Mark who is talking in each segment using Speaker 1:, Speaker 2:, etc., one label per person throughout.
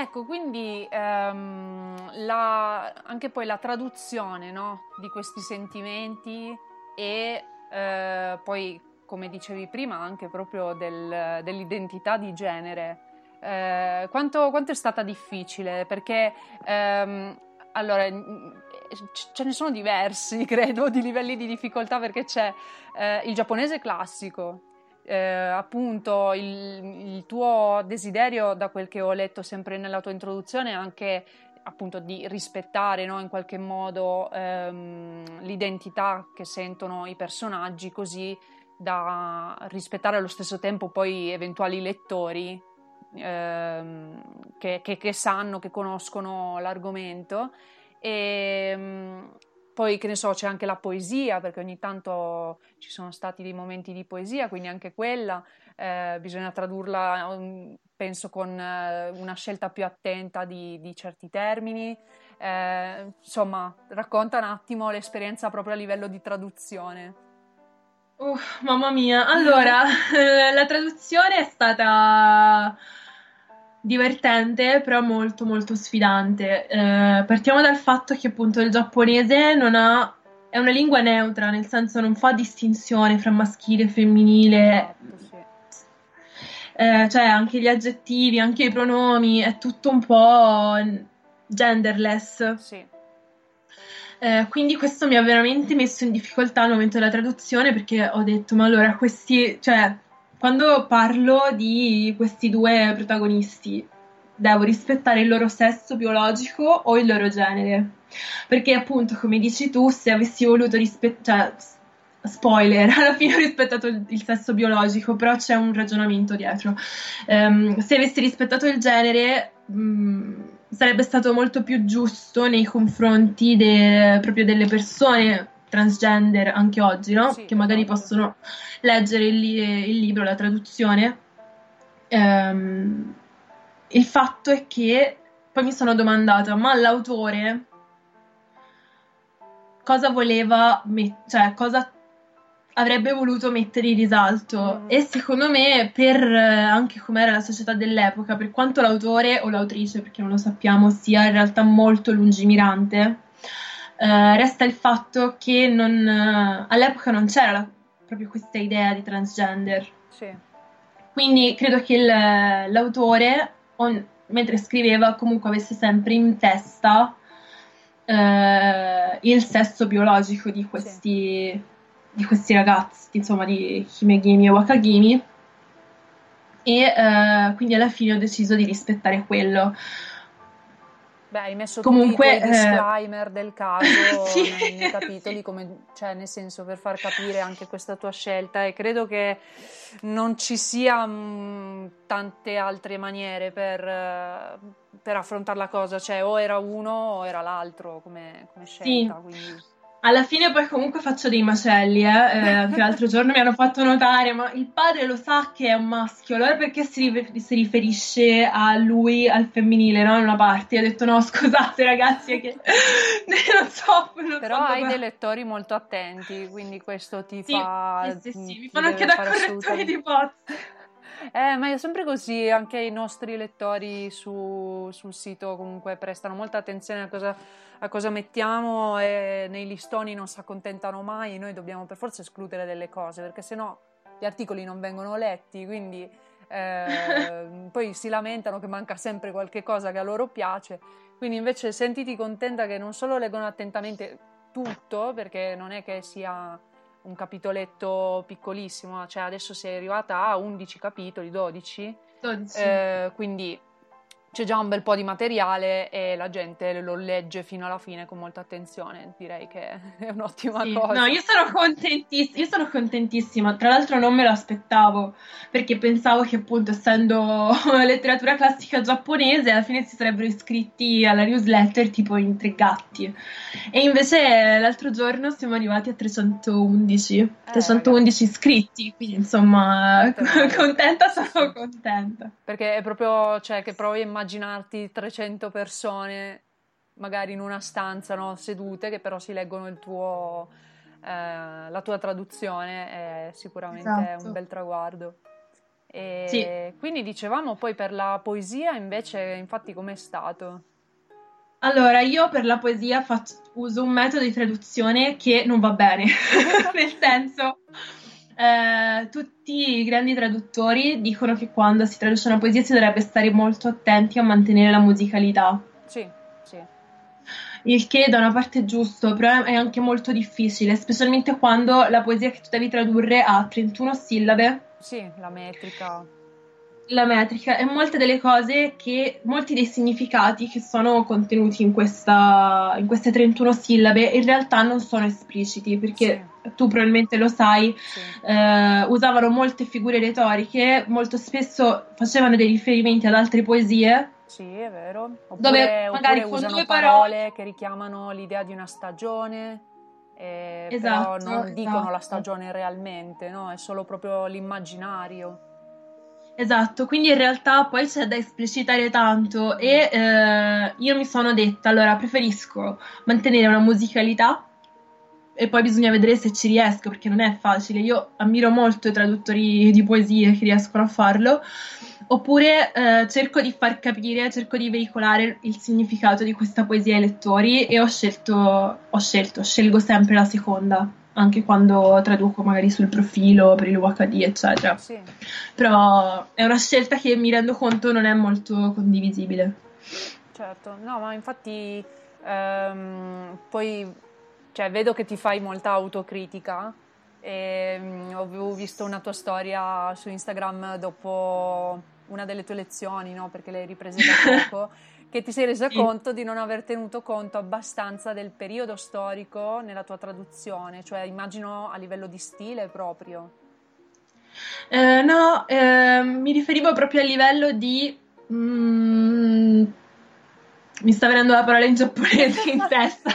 Speaker 1: Ecco, quindi ehm, la, anche poi la traduzione no, di questi sentimenti e eh, poi, come dicevi prima, anche proprio del, dell'identità di genere. Eh, quanto, quanto, è stata difficile? Perché ehm, allora ce ne sono diversi, credo, di livelli di difficoltà perché c'è eh, il giapponese classico, eh, appunto il, il, tuo desiderio, da quel che ho letto sempre nella tua introduzione, anche appunto di rispettare no, in qualche modo ehm, l'identità che sentono i personaggi così da rispettare allo stesso tempo poi eventuali lettori ehm, che, che, che sanno, che conoscono l'argomento. E ehm, poi, che ne so, c'è anche la poesia, perché ogni tanto ci sono stati dei momenti di poesia, quindi anche quella eh, bisogna tradurla, um, penso, con eh, una scelta più attenta di, di certi termini. Eh, insomma, racconta un attimo l'esperienza proprio a livello di traduzione.
Speaker 2: Uh, mamma mia, allora, la traduzione è stata divertente, però molto molto sfidante. Eh, partiamo dal fatto che appunto il giapponese non ha è una lingua neutra, nel senso non fa distinzione fra maschile e femminile. Eh, cioè anche gli aggettivi, anche i pronomi, è tutto un po' genderless.
Speaker 1: Sì.
Speaker 2: Eh, quindi questo mi ha veramente messo in difficoltà al momento della traduzione perché ho detto, ma allora questi, cioè, quando parlo di questi due protagonisti, devo rispettare il loro sesso biologico o il loro genere? Perché appunto, come dici tu, se avessi voluto rispettare, cioè, spoiler, alla fine ho rispettato il, sesso biologico, però c'è un ragionamento dietro. Um, se avessi rispettato il genere, um, sarebbe stato molto più giusto nei confronti de, proprio delle persone transgender anche oggi, no?
Speaker 1: Sì,
Speaker 2: che magari esatto. possono leggere il, il, libro, la traduzione. Um, il fatto è che poi mi sono domandata, ma l'autore cosa voleva, met- cioè cosa avrebbe voluto mettere in risalto? Mm. E secondo me, per anche com'era la società dell'epoca, per quanto l'autore o l'autrice, perché non lo sappiamo, sia in realtà molto lungimirante, eh, resta il fatto che non, eh, all'epoca non c'era la, proprio questa idea di transgender.
Speaker 1: Sì.
Speaker 2: Quindi credo che il, l'autore, on, mentre scriveva, comunque avesse sempre in testa eh, il sesso biologico di questi, sì. di questi ragazzi, insomma, di Himegimi e Wakagimi. E eh, quindi alla fine ho deciso di rispettare quello.
Speaker 1: Beh, hai messo
Speaker 2: Comunque,
Speaker 1: tutti i disclaimer eh... del caso
Speaker 2: sì,
Speaker 1: nei, nei, capitoli, come, cioè, nel senso per far capire anche questa tua scelta e credo che non ci sia mh, mm, tante altre maniere per, uh, per, affrontare la cosa, cioè o era uno o era l'altro come, come scelta.
Speaker 2: Sì.
Speaker 1: Quindi...
Speaker 2: Alla fine poi comunque faccio dei macelli, eh, eh, che l'altro giorno mi hanno fatto notare, ma il padre lo sa che è un maschio, allora perché si, si riferisce a lui, al femminile, no? In una parte. Ho detto no, scusate ragazzi, è che non so. Non
Speaker 1: Però
Speaker 2: so
Speaker 1: hai dei lettori molto attenti, quindi questo ti
Speaker 2: sì,
Speaker 1: fa...
Speaker 2: Sì, sì, sì, mi fanno anche da correttori di bot.
Speaker 1: Eh, ma è sempre così, anche i nostri lettori su, sul sito comunque prestano molta attenzione a cosa, a cosa mettiamo e nei listoni non si accontentano mai, noi dobbiamo per forza escludere delle cose perché sennò gli articoli non vengono letti, quindi eh, poi si lamentano che manca sempre qualche cosa che a loro piace, quindi invece sentiti contenta che non solo leggono attentamente tutto, perché non è che sia un capitoletto piccolissimo, cioè adesso sei arrivata a 11 capitoli, 12,
Speaker 2: 12.
Speaker 1: Eh, quindi c'è già un bel po' di materiale e la gente lo legge fino alla fine con molta attenzione. Direi che è un'ottima
Speaker 2: Sì,
Speaker 1: cosa.
Speaker 2: no, io sono contentissima, io sono contentissima. Tra l'altro non me lo aspettavo, perché pensavo che appunto essendo letteratura classica giapponese, alla fine si sarebbero iscritti alla newsletter tipo in tre gatti. E invece l'altro giorno siamo arrivati a 311, 311 iscritti, quindi insomma, contenta sono contenta.
Speaker 1: Perché è proprio, cioè, che provi a immaginarti 300 persone magari in una stanza, no, sedute, che però si leggono il tuo, eh, la tua traduzione, è sicuramente
Speaker 2: Esatto.
Speaker 1: un bel traguardo. E
Speaker 2: Sì.
Speaker 1: quindi dicevamo poi per la poesia invece, infatti, com'è stato?
Speaker 2: Allora, io per la poesia faccio- uso un metodo di traduzione che non va bene, nel senso, eh, tutti i grandi traduttori dicono che quando si traduce una poesia si dovrebbe stare molto attenti a mantenere la musicalità,
Speaker 1: Sì, sì,
Speaker 2: il che da una parte è giusto, però è anche molto difficile, specialmente quando la poesia che tu devi tradurre ha 31 sillabe.
Speaker 1: Sì, la metrica.
Speaker 2: La metrica e molte delle cose che, molti dei significati che sono contenuti in, questa, in queste 31 sillabe in realtà non sono espliciti perché tu probabilmente lo sai,
Speaker 1: Sì,
Speaker 2: eh, usavano molte figure retoriche, molto spesso facevano dei riferimenti ad altre poesie.
Speaker 1: sì, è vero. Oppure,
Speaker 2: Dove magari con
Speaker 1: usano
Speaker 2: due
Speaker 1: parole
Speaker 2: parole-
Speaker 1: che richiamano l'idea di una stagione, eh,
Speaker 2: Esatto,
Speaker 1: però non dicono la
Speaker 2: esatto.
Speaker 1: stagione realmente, no? È solo proprio l'immaginario.
Speaker 2: Esatto, quindi in realtà poi c'è da esplicitare tanto e eh, io mi sono detta, allora preferisco mantenere una musicalità e poi bisogna vedere se ci riesco perché non è facile. Io ammiro molto i traduttori di poesie che riescono a farlo, oppure eh, cerco di far capire, cerco di veicolare il significato di questa poesia ai lettori e ho scelto, ho scelto, scelgo sempre la seconda, anche quando traduco magari sul profilo per il UHD, eccetera.
Speaker 1: Sì,
Speaker 2: Però è una scelta che mi rendo conto non è molto condivisibile.
Speaker 1: certo. No, ma infatti ehm, poi cioè, vedo che ti fai molta autocritica e mm, avevo visto una tua storia su Instagram dopo una delle tue lezioni, no? Perché le hai riprese da poco, che ti sei resa
Speaker 2: Sì.
Speaker 1: conto di non aver tenuto conto abbastanza del periodo storico nella tua traduzione, cioè immagino a livello di stile proprio.
Speaker 2: Eh, no, ehm, mi riferivo proprio a livello di... mm, mi sta venendo la parola in giapponese in testa.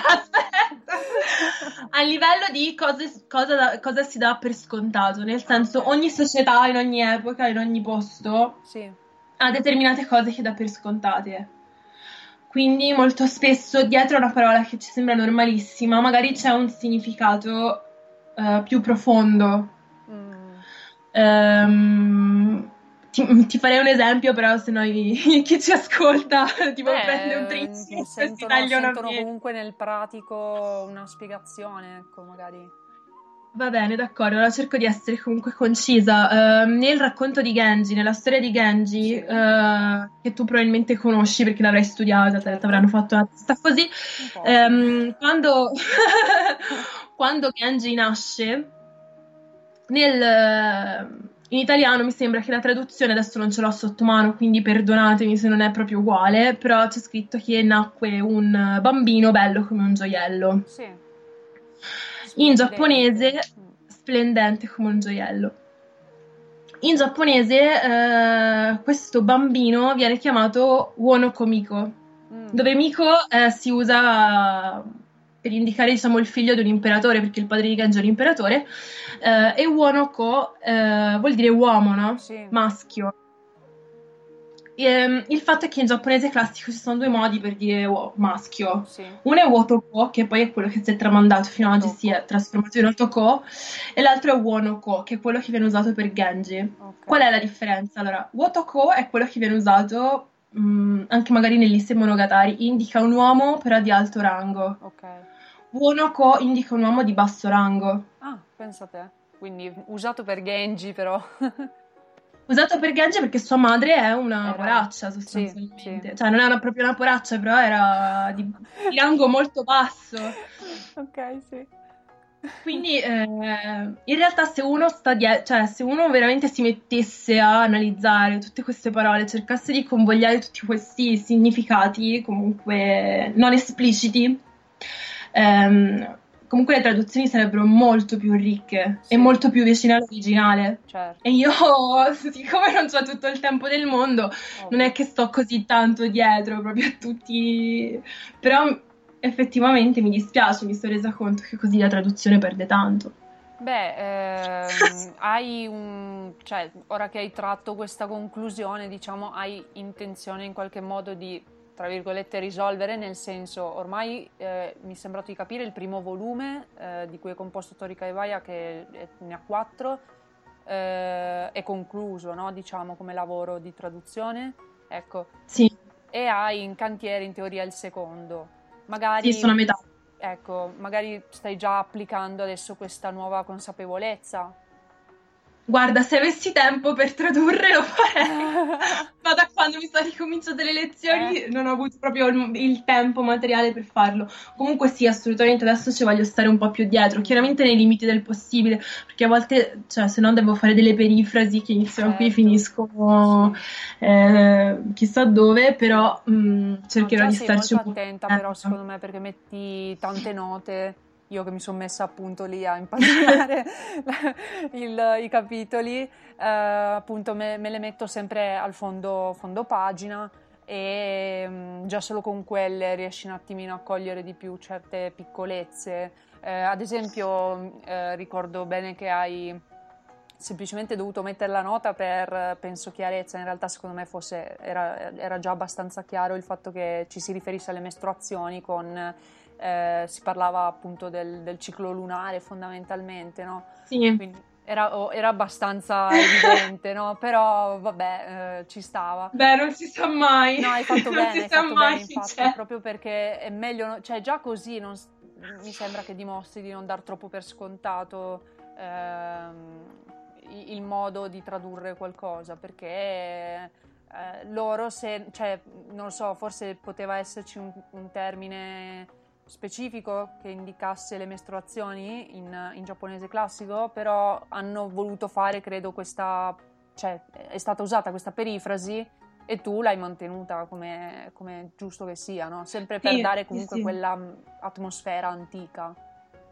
Speaker 2: A livello di cose- cosa, cosa si dà per scontato, nel senso ogni società, in ogni epoca, in ogni posto
Speaker 1: Sì,
Speaker 2: ha determinate cose che dà per scontate. Quindi molto spesso dietro a una parola che ci sembra normalissima, magari c'è un significato eh, più profondo.
Speaker 1: Mm,
Speaker 2: Ehm, ti, ti farei un esempio, però se no chi ci ascolta tipo
Speaker 1: Beh,
Speaker 2: prende un drink e si
Speaker 1: sentono,
Speaker 2: taglia una
Speaker 1: sentono comunque nel pratico una spiegazione, ecco, magari.
Speaker 2: Va bene, d'accordo, allora cerco di essere comunque concisa. Ehm, nel racconto di Genji, nella storia di Genji, eh, che tu probabilmente conosci perché l'avrai studiata, te
Speaker 1: Certo.
Speaker 2: avranno fatto una testa così. Ehm, quando, quando Genji nasce, nel, in italiano mi sembra che la traduzione, adesso non ce l'ho sotto mano, quindi perdonatemi se non è proprio uguale, però c'è scritto che nacque un bambino bello come un gioiello,
Speaker 1: Sì.
Speaker 2: In giapponese splendente come un gioiello. In giapponese eh, questo bambino viene chiamato Wono Miko.
Speaker 1: Mm.
Speaker 2: dove Miko eh, si usa per indicare diciamo, il figlio di un imperatore, perché il padre di Genji è un imperatore, eh, e Wonoko eh, vuol dire uomo, no?
Speaker 1: Sì.
Speaker 2: Maschio. Ehm, il fatto è che in giapponese classico ci sono due modi per dire uo- maschio.
Speaker 1: Sì.
Speaker 2: Uno è Wotoko, che poi è quello che si è tramandato fino ad oggi, si è trasformato in Otoko, e l'altro è Wonoko, che è quello che viene usato per Genji.
Speaker 1: Ok.
Speaker 2: Qual è la differenza? Allora, Wotoko è quello che viene usato mh, anche magari nell'Isse Monogatari, indica un uomo però di alto rango.
Speaker 1: Ok.
Speaker 2: Wonoko indica un uomo di basso rango.
Speaker 1: Ah, pensa a te. Quindi usato per Genji, però.
Speaker 2: Usato per Genji perché sua madre è una
Speaker 1: Era-
Speaker 2: poraccia
Speaker 1: sì,
Speaker 2: sostanzialmente.
Speaker 1: sì.
Speaker 2: Cioè non era proprio una poraccia, però era di, di rango molto basso.
Speaker 1: ok, sì.
Speaker 2: Quindi eh, in realtà se uno sta dietro, cioè se uno veramente si mettesse a analizzare tutte queste parole, cercasse di convogliare tutti questi significati comunque non espliciti, ehm, comunque le traduzioni sarebbero molto più ricche sì. e molto più vicine all'originale.
Speaker 1: Certo.
Speaker 2: E io, siccome non ho tutto il tempo del mondo, oh. non è che sto così tanto dietro proprio a tutti, però effettivamente mi dispiace, mi sono resa conto che così la traduzione perde tanto.
Speaker 1: Beh, ehm, hai un, cioè, ora che hai tratto questa conclusione, diciamo, hai intenzione in qualche modo di tra virgolette, risolvere, nel senso, ormai eh, mi è sembrato di capire il primo volume eh, di cui è composto Tori Kaivaia, che è, ne ha quattro, eh, è concluso, no? diciamo, come lavoro di traduzione. Ecco.
Speaker 2: Sì.
Speaker 1: E hai in cantiere, in teoria, il secondo. Magari,
Speaker 2: sì, sono a metà.
Speaker 1: Ecco, magari stai già applicando adesso questa nuova consapevolezza
Speaker 2: Guarda, se avessi tempo per tradurre lo farei, ma da quando mi sono ricominciate le lezioni eh. non ho avuto proprio il, il, tempo materiale per farlo. Comunque sì, assolutamente adesso ci voglio stare un po' più dietro, chiaramente nei limiti del possibile, perché a volte, cioè, se no devo fare delle perifrasi che iniziano certo. qui, finiscono eh, chissà dove, però mh, mm, cercherò
Speaker 1: no,
Speaker 2: di starci un po'
Speaker 1: attenta però secondo me perché metti tante note io che mi sono messa appunto lì a impaginare i capitoli, eh, appunto me, me, le metto sempre al fondo, fondo pagina e mh, mm, già solo con quelle riesci un attimino a cogliere di più certe piccolezze. Eh, ad esempio eh, ricordo bene che hai semplicemente dovuto mettere la nota per, penso, chiarezza. In realtà, secondo me, fosse, era, era, già abbastanza chiaro il fatto che ci si riferisse alle mestruazioni con eh, si parlava appunto del, del, ciclo lunare fondamentalmente, no?
Speaker 2: Sì.
Speaker 1: Quindi era, oh, era abbastanza evidente, no? Però vabbè, eh, ci stava.
Speaker 2: Beh, non si sa mai.
Speaker 1: No, hai fatto bene, hai fatto mai, bene, infatti, cioè. proprio perché è meglio, cioè già così non, mi sembra che dimostri di non dar troppo per scontato ehm, il modo di tradurre qualcosa, perché eh, loro se, cioè, non so, forse poteva esserci un, un termine specifico che indicasse le mestruazioni in, in, giapponese classico, però hanno voluto fare, credo, questa, cioè è stata usata questa perifrasi e tu l'hai mantenuta come, come giusto che sia, no? sempre per
Speaker 2: sì,
Speaker 1: dare comunque
Speaker 2: sì.
Speaker 1: quella atmosfera antica.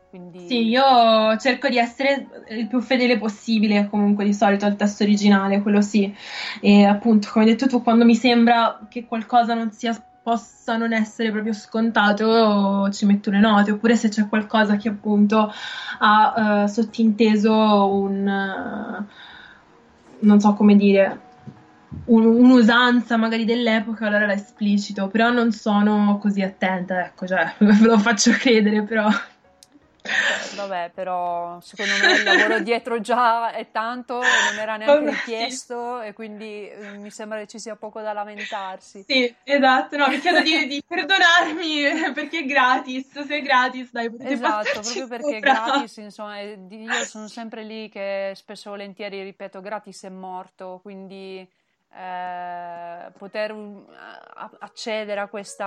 Speaker 1: Quindi...
Speaker 2: Sì, io cerco di essere il più fedele possibile comunque di solito al testo originale, quello sì. E appunto, come hai detto tu, quando mi sembra che qualcosa non sia possa non essere proprio scontato, ci metto le note, oppure se c'è qualcosa che appunto ha uh, sottinteso un, uh, non so come dire, un, un'usanza magari dell'epoca, allora la esplicito, però non sono così attenta, ecco, cioè ve lo faccio credere, però
Speaker 1: vabbè, però secondo me il lavoro dietro già è tanto, non era neanche vabbè, richiesto sì. e quindi eh, mi sembra che ci sia poco da lamentarsi.
Speaker 2: Sì, esatto, no, mi chiedo di, di perdonarmi perché è gratis, se è gratis dai potete
Speaker 1: Esatto, proprio perché è gratis, insomma, io sono sempre lì che spesso e volentieri ripeto gratis è morto, quindi eh, poter uh, accedere a questa,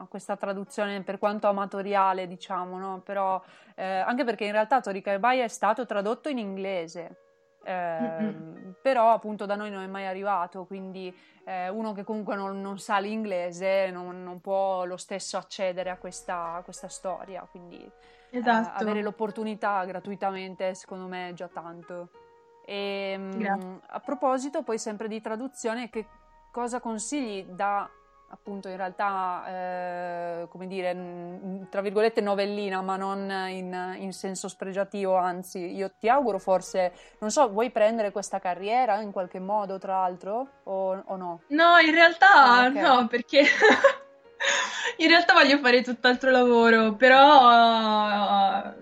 Speaker 1: a questa, traduzione per quanto amatoriale, diciamo, no? Però, eh, anche perché in realtà Torika Ebai è stato tradotto in inglese. Eh, però appunto da noi non è mai arrivato quindi eh, uno che comunque non, non sa l'inglese non, non, può lo stesso accedere a questa, a questa storia quindi eh,
Speaker 2: esatto.
Speaker 1: avere l'opportunità gratuitamente secondo me è già tanto e, ehm, a proposito, poi sempre di traduzione, che cosa consigli da appunto in realtà, eh, come dire, tra virgolette novellina, ma non in, in, senso spregiativo, anzi, io ti auguro forse, non so, vuoi prendere questa carriera in qualche modo, tra l'altro, o, o no?
Speaker 2: No, in realtà ah, okay. no, perché in realtà voglio fare tutt'altro lavoro, però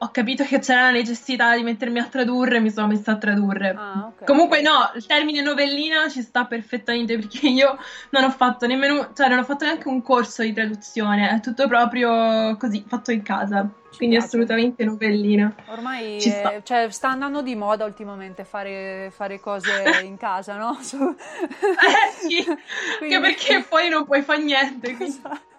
Speaker 2: ho capito che c'era la necessità di mettermi a tradurre mi sono messa a tradurre.
Speaker 1: Ah, okay.
Speaker 2: Comunque no, il termine novellina ci sta perfettamente perché io non ho fatto nemmeno, cioè non ho fatto neanche un corso di traduzione, è tutto proprio così, fatto in casa. Ci quindi piace. assolutamente novellina.
Speaker 1: Ormai sta. Cioè, sta. andando di moda ultimamente fare, fare cose in casa, no?
Speaker 2: eh sì, quindi... anche perché poi non puoi fare niente. Quindi...
Speaker 1: Esatto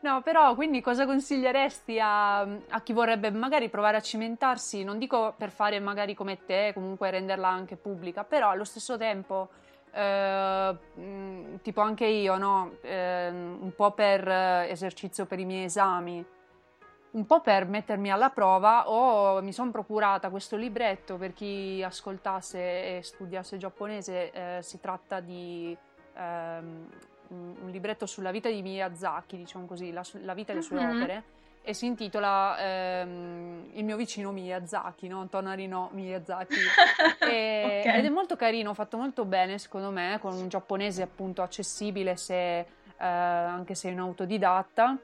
Speaker 1: no, però quindi cosa consiglieresti a, a, chi vorrebbe magari provare a cimentarsi? Non dico per fare magari come te, comunque renderla anche pubblica, però allo stesso tempo, eh, tipo anche io, no? Eh, un po' per eh, esercizio per i miei esami un po' per mettermi alla prova ho, mi sono procurata questo libretto per chi ascoltasse e studiasse giapponese, eh, si tratta di ehm, un libretto sulla vita di Miyazaki, diciamo così, la, la vita e le sue mm-hmm. opere e si intitola ehm, Il mio vicino Miyazaki, no? Tonarino Miyazaki. e, okay. Ed è molto carino, fatto molto bene secondo me, con un giapponese appunto accessibile se, eh, anche se è un autodidatta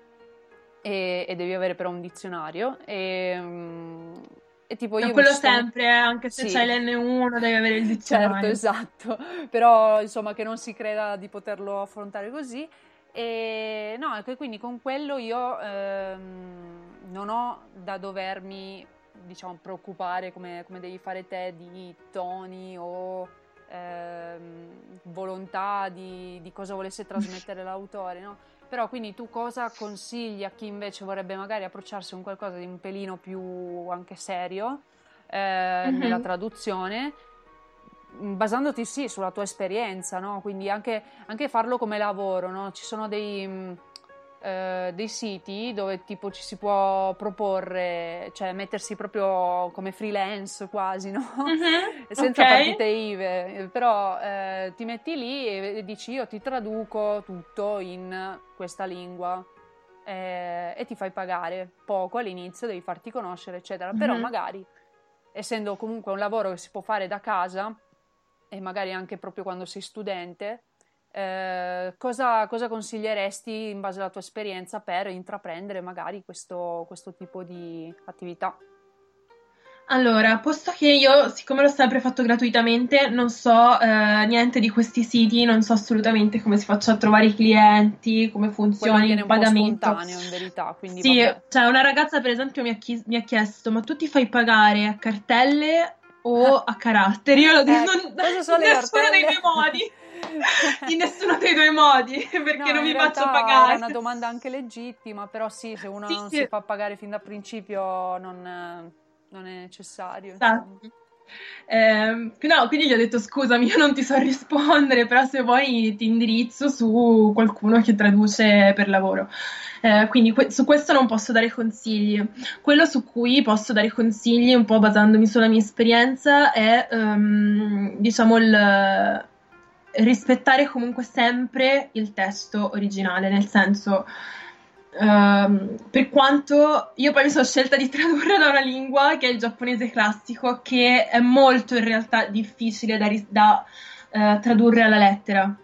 Speaker 1: e, e, devi avere però un dizionario e, mm, e tipo io...
Speaker 2: Quello sono... sempre, eh, anche se sì. c'hai l'N1 devi avere il dizionario.
Speaker 1: Certo, esatto, però insomma che non si creda di poterlo affrontare così. E no, quindi con quello io ehm, non ho da dovermi, diciamo, preoccupare come, come devi fare te di toni o ehm, volontà di, di cosa volesse trasmettere l'autore, no? Però quindi tu cosa consigli a chi invece vorrebbe magari approcciarsi con qualcosa di un pelino più anche serio eh, mm-hmm. nella traduzione? basandoti sì sulla tua esperienza, no? quindi anche, anche, farlo come lavoro, no? ci sono dei, eh, dei, siti dove tipo ci si può proporre, cioè mettersi proprio come freelance quasi, no? mm-hmm. senza okay. partite IVE, però eh, ti metti lì e dici io ti traduco tutto in questa lingua. Eh, e ti fai pagare poco all'inizio, devi farti conoscere, eccetera. Mm-hmm. Però magari, essendo comunque un lavoro che si può fare da casa, e magari anche proprio quando sei studente, eh, cosa, cosa, consiglieresti in base alla tua esperienza per intraprendere magari questo, questo tipo di attività?
Speaker 2: Allora, posto che io, siccome l'ho sempre fatto gratuitamente, non so eh, niente di questi siti, non so assolutamente come si faccia a trovare i clienti, come funziona il pagamento.
Speaker 1: È spontaneo in verità, quindi
Speaker 2: Sì,
Speaker 1: vabbè.
Speaker 2: cioè una ragazza per esempio mi ha, chi- mi ha, chiesto, ma tu ti fai pagare a cartelle o a caratteri? Io l'ho detto, eh, non,
Speaker 1: sono
Speaker 2: nessuno dei due modi. in nessuno dei due modi perché no, non mi faccio pagare.
Speaker 1: È una domanda anche legittima, però sì, se uno sì, non sì. si fa pagare fin da principio non, non è necessario.
Speaker 2: Esatto. Eh, no, quindi gli ho detto scusami, io non ti so rispondere, però se vuoi ti indirizzo su qualcuno che traduce per lavoro. Eh, quindi que- su questo non posso dare consigli. Quello su cui posso dare consigli, un po' basandomi sulla mia esperienza, è um, diciamo il rispettare comunque sempre il testo originale, nel senso Um, per quanto io poi mi sono scelta di tradurre da una lingua che è il giapponese classico, che è molto in realtà difficile da, da uh, tradurre alla lettera.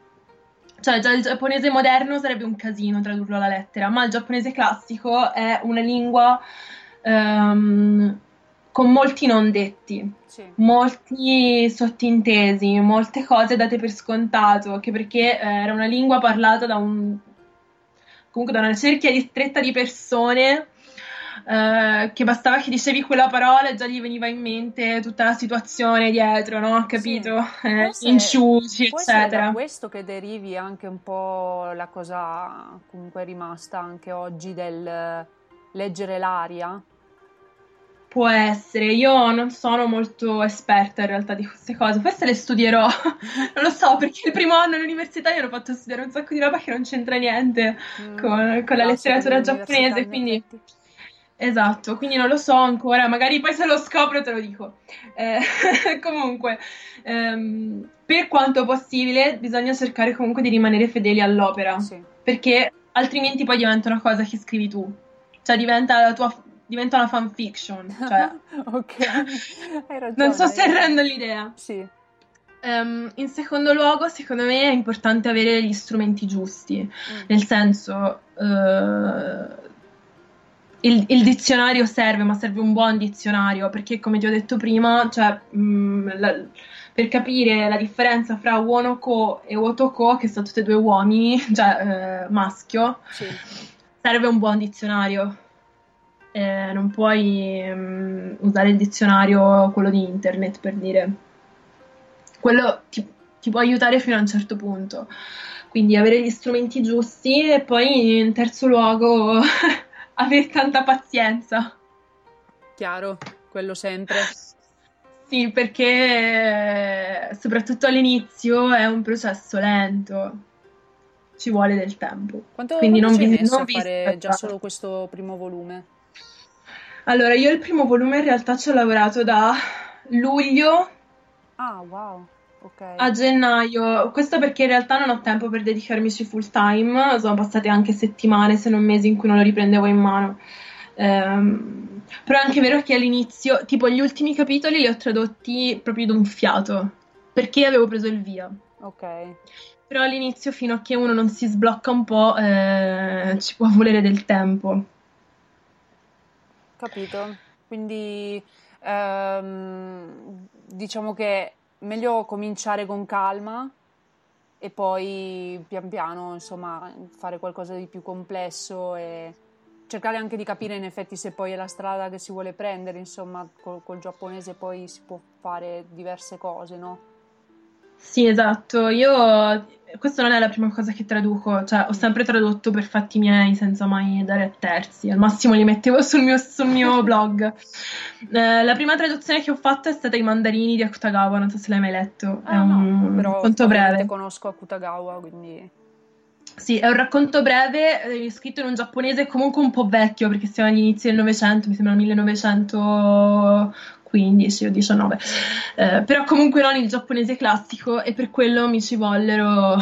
Speaker 2: Cioè, già il giapponese moderno sarebbe un casino tradurlo alla lettera, ma il giapponese classico è una lingua um, con molti non detti, sì. molti sottintesi, molte cose date per scontato, anche perché eh, era una lingua parlata da un comunque da una cerchia ristretta di persone Uh, che bastava che dicevi quella parola e già gli veniva in mente tutta la situazione dietro, no? Capito? Sì. Eh, inciuci, eccetera. È
Speaker 1: da questo che derivi anche un po' la cosa comunque rimasta anche oggi del leggere l'aria
Speaker 2: Può essere, io non sono molto esperta in realtà di queste cose, forse le studierò, non lo so perché il primo anno all'università io ho fatto studiare un sacco di roba che non c'entra niente mm, con, con la letteratura giapponese, quindi... Esatto, quindi non lo so ancora, magari poi se lo scopro te lo dico. Eh, comunque, ehm, per quanto possibile, bisogna cercare comunque di rimanere fedeli all'opera, sì. perché altrimenti poi diventa una cosa che scrivi tu, cioè diventa la tua diventa una fanfiction. Cioè,
Speaker 1: ok, hai ragione.
Speaker 2: Non so se rendo l'idea.
Speaker 1: Sì.
Speaker 2: Um, in secondo luogo, secondo me è importante avere gli strumenti giusti, mm. nel senso, uh, il, il, dizionario serve, ma serve un buon dizionario, perché come ti ho detto prima, cioè, mh, la, per capire la differenza fra Wonoko e Otoko, che sono tutte e due uomini, cioè uh, maschio, sì. serve un buon dizionario eh, non puoi um, usare il dizionario, quello di internet per dire. Quello ti, ti, può aiutare fino a un certo punto. Quindi avere gli strumenti giusti e poi in terzo luogo avere tanta pazienza.
Speaker 1: Chiaro, quello sempre.
Speaker 2: Sì, perché soprattutto all'inizio è un processo lento, ci vuole del tempo.
Speaker 1: Quanto,
Speaker 2: Quindi
Speaker 1: quanto
Speaker 2: non vi, non vi
Speaker 1: fare già solo questo primo volume?
Speaker 2: Allora, io il primo volume in realtà ci ho lavorato da luglio
Speaker 1: Ah, wow, ok.
Speaker 2: a gennaio. Questo perché in realtà non ho tempo per dedicarmici full time. Sono passate anche settimane, se non mesi, in cui non lo riprendevo in mano. Ehm, però è anche vero che all'inizio, tipo gli ultimi capitoli li ho tradotti proprio d'un fiato, perché avevo preso il via.
Speaker 1: Ok,
Speaker 2: Però all'inizio, fino a che uno non si sblocca un po', eh, ci può volere del tempo.
Speaker 1: Capito. Quindi ehm, diciamo che meglio cominciare con calma e poi pian piano, insomma, fare qualcosa di più complesso e cercare anche di capire in effetti se poi è la strada che si vuole prendere, insomma, col, col giapponese poi si può fare diverse cose, no?
Speaker 2: Sì, esatto. Io questa non è la prima cosa che traduco, cioè ho sempre tradotto per fatti miei senza mai dare a terzi. Al massimo li mettevo sul mio, sul mio blog. Eh, la prima traduzione che ho fatto è stata I mandarini di Akutagawa, non so se l'hai mai letto. È
Speaker 1: Ah, no,
Speaker 2: un
Speaker 1: però
Speaker 2: racconto breve.
Speaker 1: conosco Akutagawa, quindi
Speaker 2: Sì, è un racconto breve, eh, scritto in un giapponese comunque un po' vecchio, perché siamo agli inizi del Novecento, mi sembra 1915 o 19. Eh, però comunque non il giapponese classico e per quello mi ci vollero,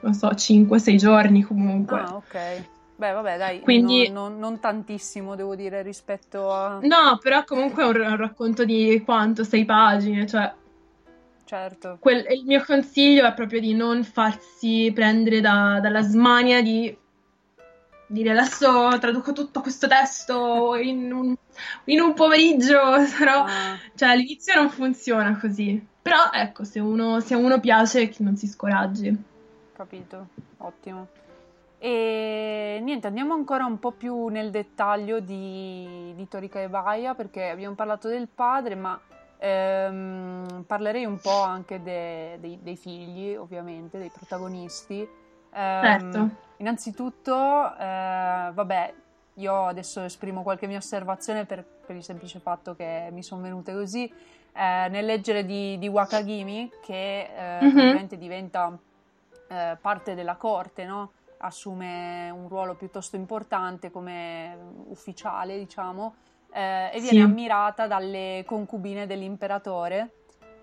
Speaker 2: non so, 5-6 giorni comunque.
Speaker 1: Ah, ok. Beh, vabbè, dai,
Speaker 2: Quindi-
Speaker 1: non, non- non tantissimo, devo dire, rispetto a...
Speaker 2: No, però comunque è un, un racconto di quanto? 6 pagine, cioè
Speaker 1: Certo,
Speaker 2: quel- il mio consiglio è proprio di non farsi prendere da- dalla smania di dire adesso traduco tutto questo testo in un, in un pomeriggio, però
Speaker 1: Ah,
Speaker 2: cioè all'inizio non funziona così. Però ecco, se uno, se uno piace, che non si scoraggi.
Speaker 1: capito, ottimo. E niente, andiamo ancora un po' più nel dettaglio di, di Torika e Baia, perché abbiamo parlato del padre, ma ehm, parlerei un po' anche de- dei, dei figli, ovviamente, dei protagonisti. Ehm,
Speaker 2: Certo.
Speaker 1: Innanzitutto, eh, vabbè, io adesso esprimo qualche mia osservazione per, per il semplice fatto che mi sono venute così. Eh, nel leggere di, di Wakagimi, che eh,
Speaker 2: Mhm.
Speaker 1: praticamente diventa eh, parte della corte, no? assume un ruolo piuttosto importante come ufficiale, diciamo, eh, e viene
Speaker 2: Sì.
Speaker 1: ammirata dalle concubine dell'imperatore.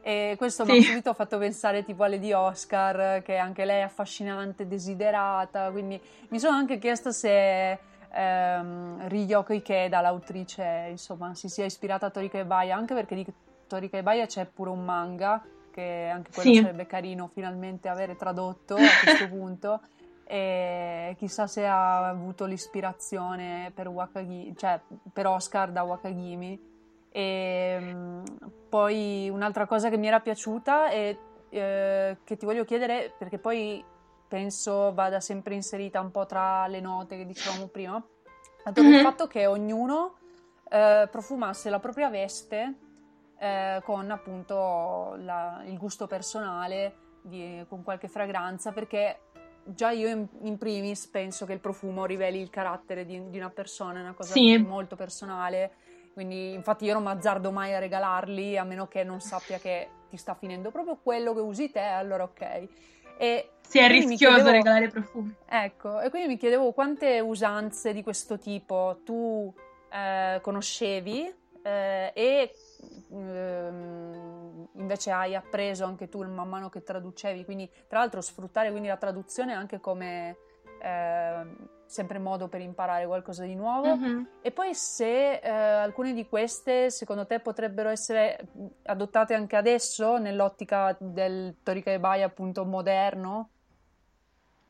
Speaker 1: E questo mi ha
Speaker 2: Sì.
Speaker 1: subito fatto pensare tipo alle di Oscar, che anche lei è affascinante, desiderata, quindi mi sono anche chiesto se ehm, Ryoko Ikeda, l'autrice, insomma, si sia ispirata a Torika Ebaya, anche perché di Torika Ebaya c'è pure un manga, che anche quello
Speaker 2: Sì.
Speaker 1: sarebbe carino finalmente avere tradotto a questo punto. E chissà se ha avuto l'ispirazione per, Wakagi- cioè, per Oscar da Wakagimi. E mm, poi un'altra cosa che mi era piaciuta e eh, che ti voglio chiedere, perché poi penso vada sempre inserita un po' tra le note che dicevamo prima, dato il
Speaker 2: Mhm.
Speaker 1: fatto che ognuno eh, profumasse la propria veste eh, con appunto la- il gusto personale, di- con qualche fragranza, perché già io in, in primis penso che il profumo riveli il carattere di, di una persona, è una cosa
Speaker 2: Sì.
Speaker 1: molto personale. Quindi, infatti, io non mi azzardo mai a regalarli a meno che non sappia che ti sta finendo proprio quello che usi te, allora ok. E
Speaker 2: Sì, è rischioso
Speaker 1: chiedevo-
Speaker 2: regalare profumi.
Speaker 1: Ecco, e quindi mi chiedevo quante usanze di questo tipo tu eh, conoscevi eh, e ehm, invece hai appreso anche tu man mano che traducevi, quindi tra l'altro sfruttare quindi la traduzione anche come ehm, sempre modo per imparare qualcosa di nuovo.
Speaker 2: Mhm.
Speaker 1: E poi se eh, alcune di queste secondo te potrebbero essere mh, adottate anche adesso nell'ottica del Torika Ebai appunto moderno?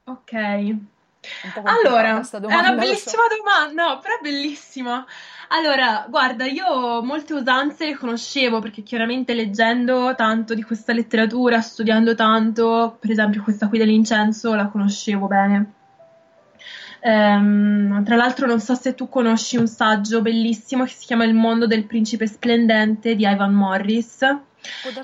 Speaker 2: Ok.
Speaker 1: Un
Speaker 2: Allora,
Speaker 1: sta
Speaker 2: è
Speaker 1: domanda,
Speaker 2: una
Speaker 1: lo so.
Speaker 2: bellissima domanda, no, però è bellissima. Allora, guarda, io molte usanze le conoscevo perché chiaramente leggendo tanto di questa letteratura, studiando tanto, per esempio questa qui dell'incenso la conoscevo bene. Ehm, tra l'altro non so se tu conosci un saggio bellissimo che si chiama Il mondo del principe splendente di Ivan Morris.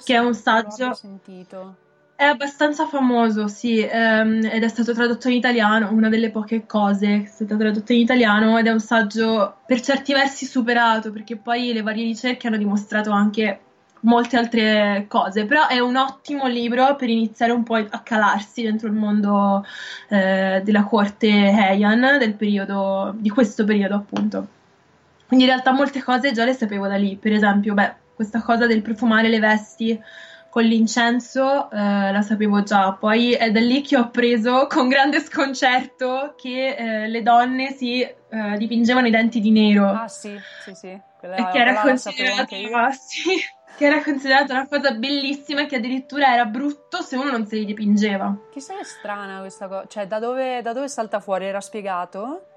Speaker 2: Che è un saggio-
Speaker 1: sentito.
Speaker 2: È abbastanza famoso, sì, ehm, ed è stato tradotto in italiano, una delle poche cose che è stata tradotta in italiano ed è un saggio per certi versi superato, perché poi le varie ricerche hanno dimostrato anche molte altre cose, però è un ottimo libro per iniziare un po' a calarsi dentro il mondo eh, della corte Heian, del periodo, di questo periodo appunto. Quindi in realtà molte cose già le sapevo da lì, per esempio, beh, questa cosa del profumare le vesti con l'incenso eh, la sapevo già, poi è da lì che ho appreso con grande sconcerto che eh, le donne si eh, dipingevano i denti di nero.
Speaker 1: Ah sì, sì, sì.
Speaker 2: Quella, che era considerata sì, che era considerata una cosa bellissima che addirittura era brutto se uno non se li dipingeva.
Speaker 1: Chissà che strana questa cosa, cioè da dove, da dove salta fuori? Era spiegato?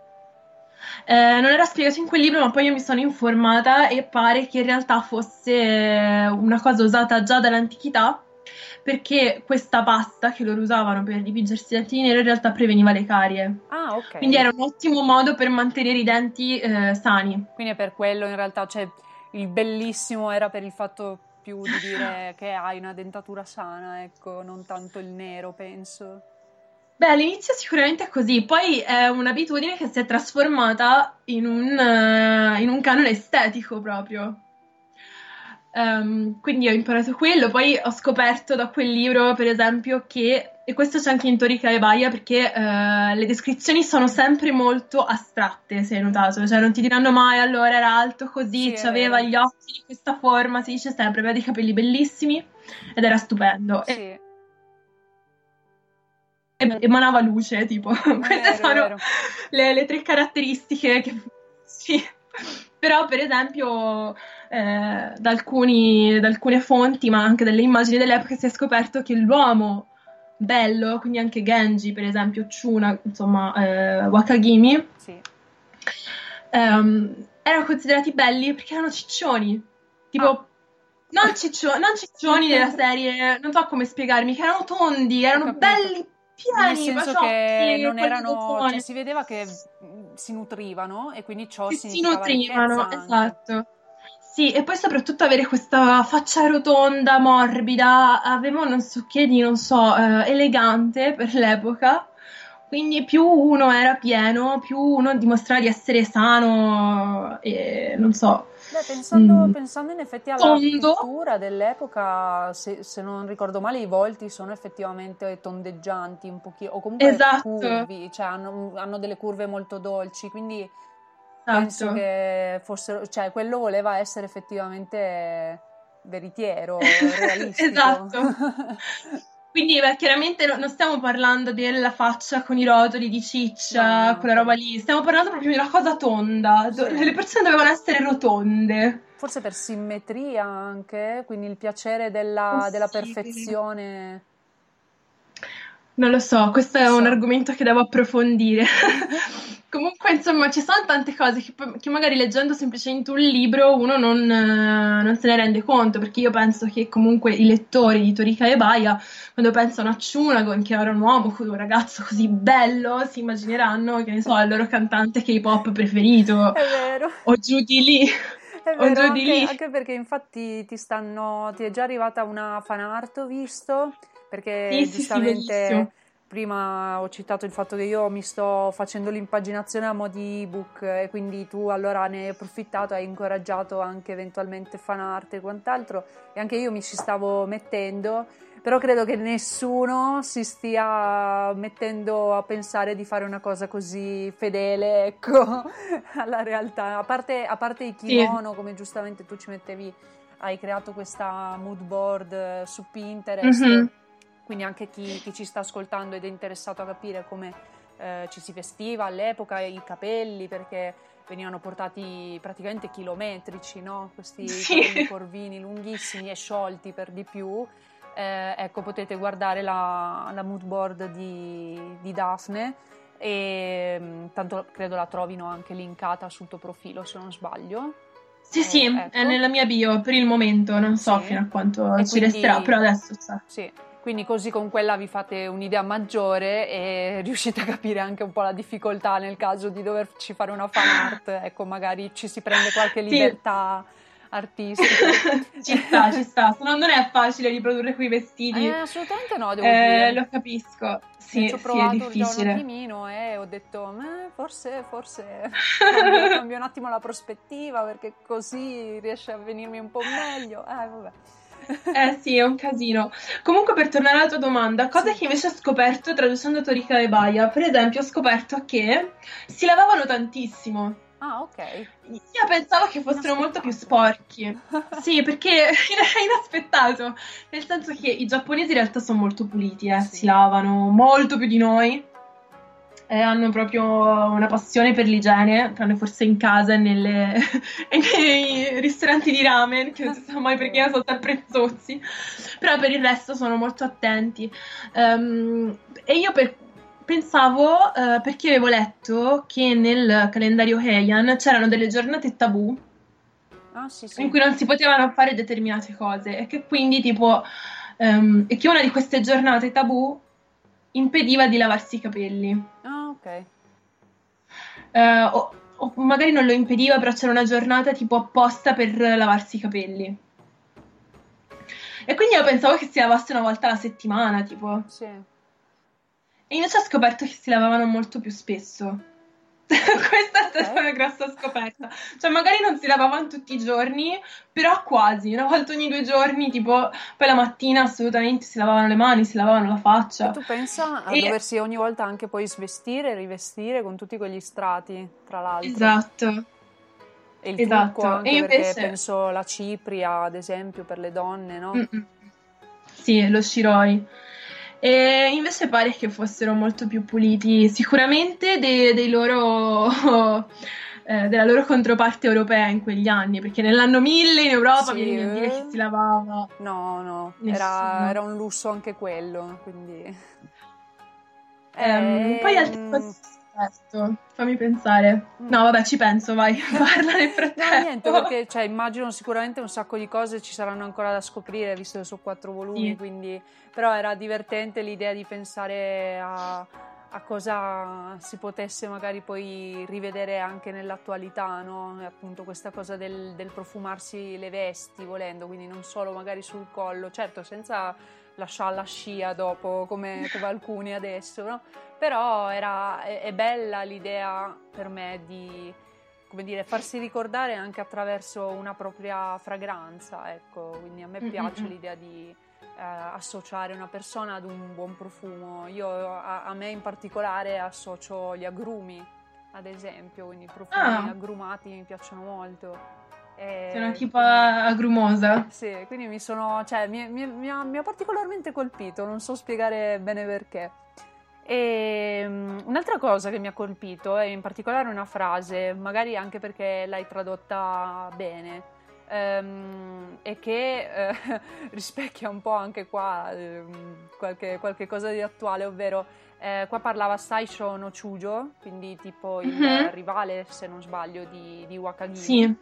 Speaker 2: Eh, non era spiegato in quel libro, ma poi io mi sono informata e pare che in realtà fosse una cosa usata già dall'antichità, perché questa pasta che loro usavano per dipingersi i denti di nero in realtà preveniva le carie.
Speaker 1: Ah, ok.
Speaker 2: Quindi era un ottimo modo per mantenere i denti eh, sani.
Speaker 1: Quindi è per quello in realtà, cioè il bellissimo era per il fatto più di dire che hai una dentatura sana, ecco, non tanto il nero, penso.
Speaker 2: Beh, all'inizio sicuramente è così, poi è un'abitudine che si è trasformata in un, uh, in un canone estetico proprio. Um, quindi ho imparato quello, poi ho scoperto da quel libro, per esempio, che, e questo c'è anche in Torica e Baia, perché uh, le descrizioni sono sempre molto astratte, se hai notato, cioè non ti diranno mai allora era alto così, sì, aveva gli occhi di questa forma, si dice sempre, aveva dei capelli bellissimi ed era stupendo. Sì. E emanava luce, tipo. Queste vero, sono le, le, tre caratteristiche che... Sì. Però, per esempio, eh, da, alcuni, da, alcune fonti, ma anche dalle immagini dell'epoca, si è scoperto che l'uomo bello, quindi anche Genji, per esempio, Chuna, insomma, eh, Wakagimi, sì. ehm, erano considerati belli perché erano ciccioni. Tipo, ah. non, ciccio- non ciccioni della serie, non so come spiegarmi, che erano tondi, erano belli piani,
Speaker 1: nel senso che non erano, cioè, si vedeva che si nutrivano e quindi ciò si,
Speaker 2: si nutrivano, esatto. Sì, e poi soprattutto avere questa faccia rotonda, morbida, avevo non so che di, non so, eh, elegante per l'epoca. Quindi più uno era pieno, più uno dimostrava di essere sano e non so,
Speaker 1: Beh, pensando, mm. pensando, in effetti alla Tondo. pittura dell'epoca, se, se, non ricordo male, i volti sono effettivamente tondeggianti un pochino, o comunque esatto. curvi, cioè hanno, hanno, delle curve molto dolci, quindi. Penso che fossero, cioè quello voleva essere effettivamente veritiero, realistico.
Speaker 2: esatto. Quindi beh, chiaramente non stiamo parlando della faccia con i rotoli di ciccia, no, no. quella roba lì, stiamo parlando proprio di una cosa tonda. Sì. Le persone dovevano essere rotonde.
Speaker 1: Forse per simmetria anche, quindi il piacere della, della perfezione.
Speaker 2: Non lo so, questo è un argomento che devo approfondire. Comunque, insomma, ci sono tante cose che, che, magari leggendo semplicemente un libro uno non, non, se ne rende conto, perché io penso che comunque i lettori di Torika e Baia, quando pensano a Chunagon, che era un uomo, un ragazzo così bello, si immagineranno, che ne so, il loro cantante K-pop preferito.
Speaker 1: È vero.
Speaker 2: O giù di lì.
Speaker 1: È vero, anche, anche, perché infatti ti stanno, ti è già arrivata una fan art, ho visto, perché sì, giustamente... Sì, sì, prima ho citato il fatto che io mi sto facendo l'impaginazione a mo' di ebook e quindi tu allora ne hai approfittato, hai incoraggiato anche eventualmente fan art e quant'altro e anche io mi ci stavo mettendo, però credo che nessuno si stia mettendo a pensare di fare una cosa così fedele, ecco, alla realtà. A parte, a parte i kimono, sì. come giustamente tu ci mettevi, hai creato questa mood board su Pinterest. Mm-hmm quindi anche chi, chi, ci sta ascoltando ed è interessato a capire come eh, ci si vestiva all'epoca, i capelli, perché venivano portati praticamente chilometrici, no? questi sì. corvini lunghissimi e sciolti per di più. Eh, ecco, potete guardare la, la mood board di, di Daphne e mm, tanto credo la trovino anche linkata sul tuo profilo se non sbaglio.
Speaker 2: Sì, sì, ecco. è nella mia bio per il momento, non so sì. fino a quanto e ci quindi, resterà, però adesso sta.
Speaker 1: Sì, quindi così con quella vi fate un'idea maggiore e riuscite a capire anche un po' la difficoltà nel caso di doverci fare una fan art, ecco magari ci si prende qualche libertà artistico.
Speaker 2: ci sta, ci sta. Non è facile riprodurre quei vestiti.
Speaker 1: Eh, assolutamente no, devo
Speaker 2: eh,
Speaker 1: dire.
Speaker 2: Lo capisco. Sì,
Speaker 1: ci ho
Speaker 2: sì,
Speaker 1: provato già un attimino e ho detto, forse, forse cambio, cambio un attimo la prospettiva perché così riesce a venirmi un po' meglio. Eh, vabbè.
Speaker 2: Eh sì, è un casino. Comunque, per tornare alla tua domanda, cosa che invece ho scoperto traducendo Torika e Baia, per esempio, ho scoperto che si lavavano tantissimo.
Speaker 1: Ah, ok.
Speaker 2: Io pensavo che fossero molto più sporchi. Sì, perché è inaspettato. Nel senso che i giapponesi in realtà sono molto puliti, eh,
Speaker 1: Sì.
Speaker 2: si lavano molto più di noi. E hanno proprio una passione per l'igiene, tranne forse in casa e, nelle- e nei ristoranti di ramen, che non si sa mai perché sono sempre zozzi. Però per il resto sono molto attenti. Ehm, e io per- pensavo, eh, perché avevo letto che nel calendario Heian c'erano delle giornate tabù
Speaker 1: Ah, sì, sì.
Speaker 2: in cui non si potevano fare determinate cose e che quindi tipo ehm, e che una di queste giornate tabù impediva di lavarsi i capelli
Speaker 1: Ah, ok.
Speaker 2: Eh, o, o magari non lo impediva però c'era una giornata tipo apposta per lavarsi i capelli e quindi io pensavo che si lavasse una volta alla settimana tipo
Speaker 1: Sì.
Speaker 2: e invece ho scoperto che si lavavano molto più spesso questa è stata una grossa scoperta cioè magari non si lavavano tutti i giorni però quasi, una volta ogni due giorni, tipo, poi la mattina assolutamente si lavavano le mani, si lavavano la faccia.
Speaker 1: E tu pensa a
Speaker 2: E-
Speaker 1: doversi ogni volta anche poi svestire e rivestire con tutti quegli strati, tra l'altro.
Speaker 2: Esatto.
Speaker 1: E il
Speaker 2: esatto.
Speaker 1: trucco anche
Speaker 2: E
Speaker 1: perché
Speaker 2: invece-
Speaker 1: penso la cipria, ad esempio, per le donne, no?
Speaker 2: Mm-mm. Sì, lo shiroi. E invece pare che fossero molto più puliti, sicuramente dei, dei loro, eh, della loro controparte europea in quegli anni, perché nell'anno 1000 in Europa
Speaker 1: Sì,
Speaker 2: mi viene a dire che
Speaker 1: eh.
Speaker 2: si lavava.
Speaker 1: No, no, era, era un lusso anche quello, quindi...
Speaker 2: Ehm, poi altre
Speaker 1: Ehm,
Speaker 2: cose certo, fammi pensare. No, vabbè, ci penso, vai, parla nel frattempo.
Speaker 1: No, niente, perché cioè, immagino sicuramente un sacco di cose ci saranno ancora da scoprire, visto che sono quattro volumi,
Speaker 2: Sì.
Speaker 1: quindi... Però era divertente l'idea di pensare a, a cosa si potesse magari poi rivedere anche nell'attualità, no? Appunto questa cosa del, del profumarsi le vesti, volendo, quindi non solo magari sul collo, certo senza lasciare la scia dopo, come, come alcuni adesso, no? Però era, è, è bella l'idea per me di come dire, farsi ricordare anche attraverso una propria fragranza, ecco, quindi a me
Speaker 2: Mm,
Speaker 1: piace
Speaker 2: mm, mm.
Speaker 1: l'idea di eh, associare una persona ad un buon profumo. Io a, a me in particolare associo gli agrumi, ad esempio, quindi i profumi
Speaker 2: Ah.
Speaker 1: agrumati mi piacciono molto. E
Speaker 2: Sei una tipa agrumosa.
Speaker 1: sì, quindi mi sono, cioè, mi, mi- mi ha, mi ha particolarmente colpito, non so spiegare bene perché. E mm, un'altra cosa che mi ha colpito è in particolare una frase, magari anche perché l'hai tradotta bene, ehm, e che eh, rispecchia un po' anche qua ehm, qualche, qualche cosa di attuale, ovvero eh, qua parlava Saisho no Chujo, quindi tipo il
Speaker 2: Mhm.
Speaker 1: rivale, se non sbaglio, di, di Wakagimi.
Speaker 2: Sì,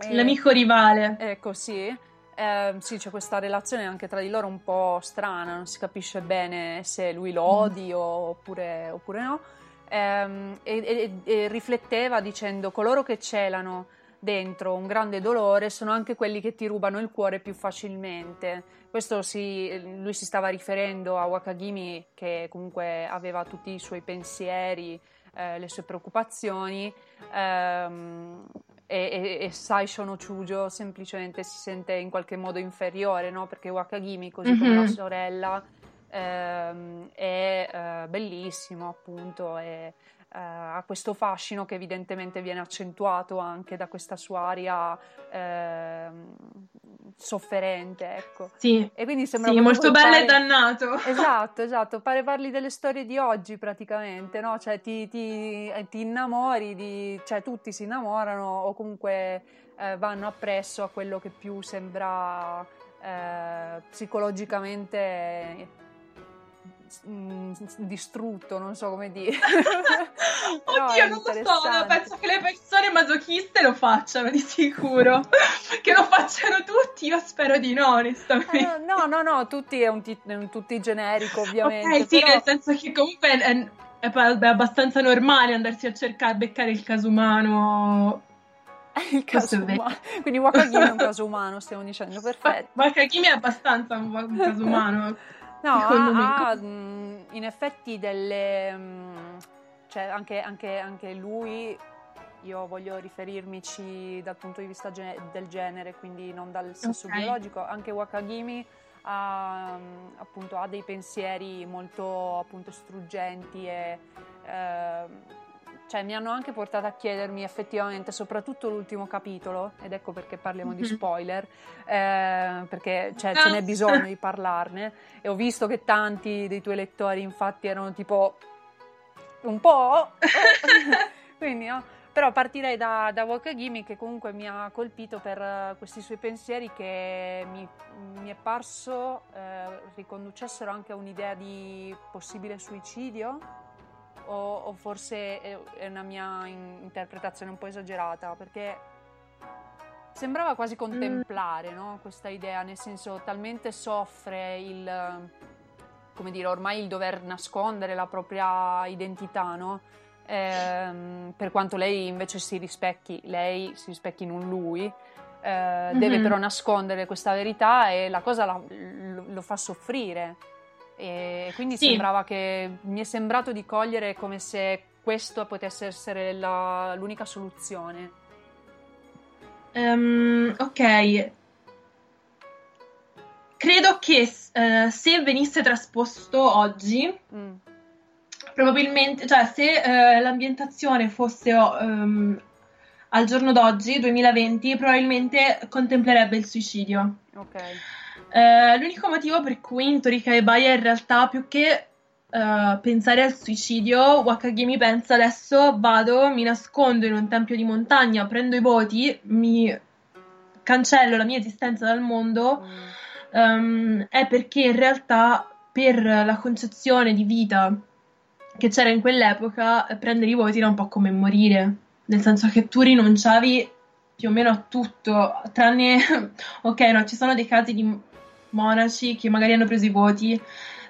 Speaker 1: E-
Speaker 2: l'amico rivale.
Speaker 1: Ecco, sì. Ehm, sì, c'è questa relazione anche tra di loro un po' strana, non si capisce bene se lui lo odi o- oppure, oppure no. Ehm, e, e- e rifletteva dicendo: coloro che celano dentro un grande dolore sono anche quelli che ti rubano il cuore più facilmente. Questo si, lui si stava riferendo a Wakagimi, che comunque aveva tutti i suoi pensieri, eh, le sue preoccupazioni. ehm, e, e, e Saisho no Chujo semplicemente si sente in qualche modo inferiore, no? Perché Wakagimi, così come
Speaker 2: Mhm.
Speaker 1: la sorella, ehm, è eh, bellissimo, appunto, e eh, ha questo fascino che evidentemente viene accentuato anche da questa sua aria ehm, sofferente, ecco.
Speaker 2: Sì,
Speaker 1: E quindi sembra
Speaker 2: sì, molto bello
Speaker 1: pare-
Speaker 2: e dannato.
Speaker 1: Esatto, esatto, pare parli delle storie di oggi praticamente, no? Cioè ti, ti- eh, ti innamori di... cioè tutti si innamorano o comunque eh, vanno appresso a quello che più sembra eh, psicologicamente mm, distrutto, non so come dire.
Speaker 2: Oddio,
Speaker 1: è
Speaker 2: non lo so, penso che le persone masochiste lo facciano di sicuro. che lo facciano tutti, io spero di no, onestamente.
Speaker 1: Eh, no, no, no, tutti è un, è un tutti generico ovviamente.
Speaker 2: ok, sì,
Speaker 1: però-
Speaker 2: nel senso che comunque è, è pa- è abbastanza normale andarsi a cercare, a beccare il caso umano.
Speaker 1: È il caso umano. Quindi Wakagimi è un caso umano, stiamo dicendo, perfetto.
Speaker 2: Wakagimi è abbastanza un, un caso umano.
Speaker 1: No, ha, ha in effetti delle... Cioè anche, anche, anche lui io voglio riferirmici dal punto di vista ge- del genere, quindi non dal sesso okay. biologico. Anche Wakagimi ha, appunto, ha dei pensieri molto appunto, struggenti e eh, cioè, mi hanno anche portato a chiedermi effettivamente, soprattutto l'ultimo capitolo, ed ecco perché parliamo di mhm. spoiler, eh, perché cioè, ce n'è bisogno di parlarne. E ho visto che tanti dei tuoi lettori, infatti, erano tipo un po'. Quindi, no? Però partirei da, da Wakagimi che comunque mi ha colpito per uh, questi suoi pensieri che mi, mi è parso eh, riconducessero anche a un'idea di possibile suicidio o, o forse è, è, una mia in, interpretazione un po' esagerata perché sembrava quasi contemplare no? questa idea, nel senso talmente soffre il, come dire, ormai il dover nascondere la propria identità, no? ehm, per quanto lei invece si rispecchi, lei si rispecchi in un lui, eh, mm-hmm. deve però nascondere questa verità e la cosa la, lo, fa soffrire. E quindi sì. sembrava che mi è sembrato di cogliere come se questo potesse essere la, l'unica soluzione.
Speaker 2: Um, ok, credo che uh, se venisse trasposto oggi mm probabilmente, cioè se eh, l'ambientazione fosse um, al giorno d'oggi, 2020, probabilmente contemplerebbe il suicidio.
Speaker 1: Ok.
Speaker 2: Eh, l'unico motivo per cui in Torika e Baia in realtà più che uh, pensare al suicidio, Wakagimi pensa adesso vado, mi nascondo in un tempio di montagna, prendo i voti, mi cancello la mia esistenza dal mondo, um, è perché in realtà per la concezione di vita che c'era in quell'epoca, prendere i voti era un po' come morire, nel senso che tu rinunciavi più o meno a tutto, tranne, ok, no, ci sono dei casi di monaci che magari hanno preso i voti,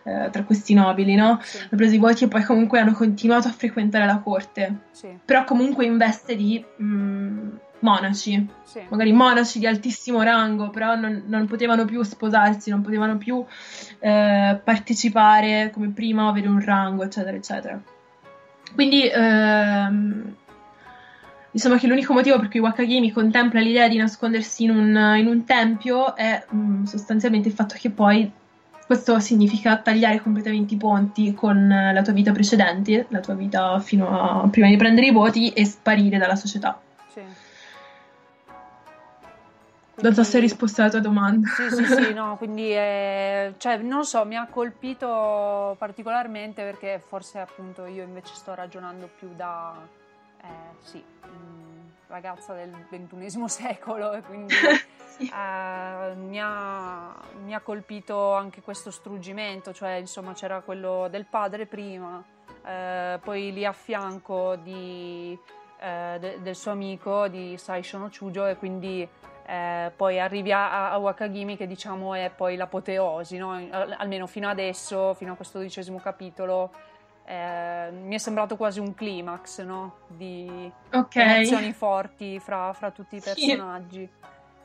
Speaker 2: eh, tra questi nobili, no? Sì. Hanno preso i voti e poi comunque hanno continuato a frequentare la corte,
Speaker 1: sì.
Speaker 2: però comunque in veste di mh, mm, monaci,
Speaker 1: sì.
Speaker 2: magari monaci di altissimo rango, però non, non potevano più sposarsi, non potevano più eh, partecipare come prima avere un rango, eccetera, eccetera. Quindi ehm, diciamo che l'unico motivo per cui Wakagimi contempla l'idea di nascondersi in un, in un tempio è mh, mm, sostanzialmente il fatto che poi questo significa tagliare completamente i ponti con la tua vita precedente, la tua vita fino a prima di prendere i voti e sparire dalla società.
Speaker 1: Sì.
Speaker 2: Non so se hai risposto alla tua domanda.
Speaker 1: Sì, sì, sì, no, quindi è, cioè, non so, mi ha colpito particolarmente perché forse appunto io invece sto ragionando più da, eh, sì, ragazza del ventunesimo secolo e quindi sì. eh, mi, ha, mi, ha, colpito anche questo struggimento, cioè insomma c'era quello del padre prima, eh, poi lì a fianco di, eh, de, del suo amico di Saisho no Chujo e quindi eh, poi arrivi a, a, Wakagimi che diciamo è poi l'apoteosi, no? almeno fino adesso, fino a questo dodicesimo capitolo, eh, mi è sembrato quasi un climax no? di
Speaker 2: okay.
Speaker 1: emozioni forti fra, fra, tutti i personaggi.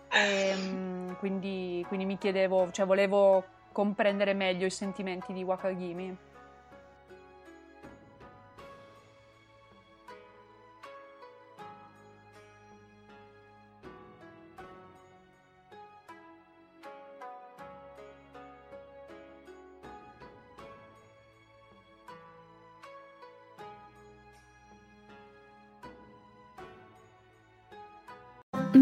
Speaker 1: Sì. E, um, quindi, quindi mi chiedevo, cioè volevo comprendere meglio i sentimenti di Wakagimi.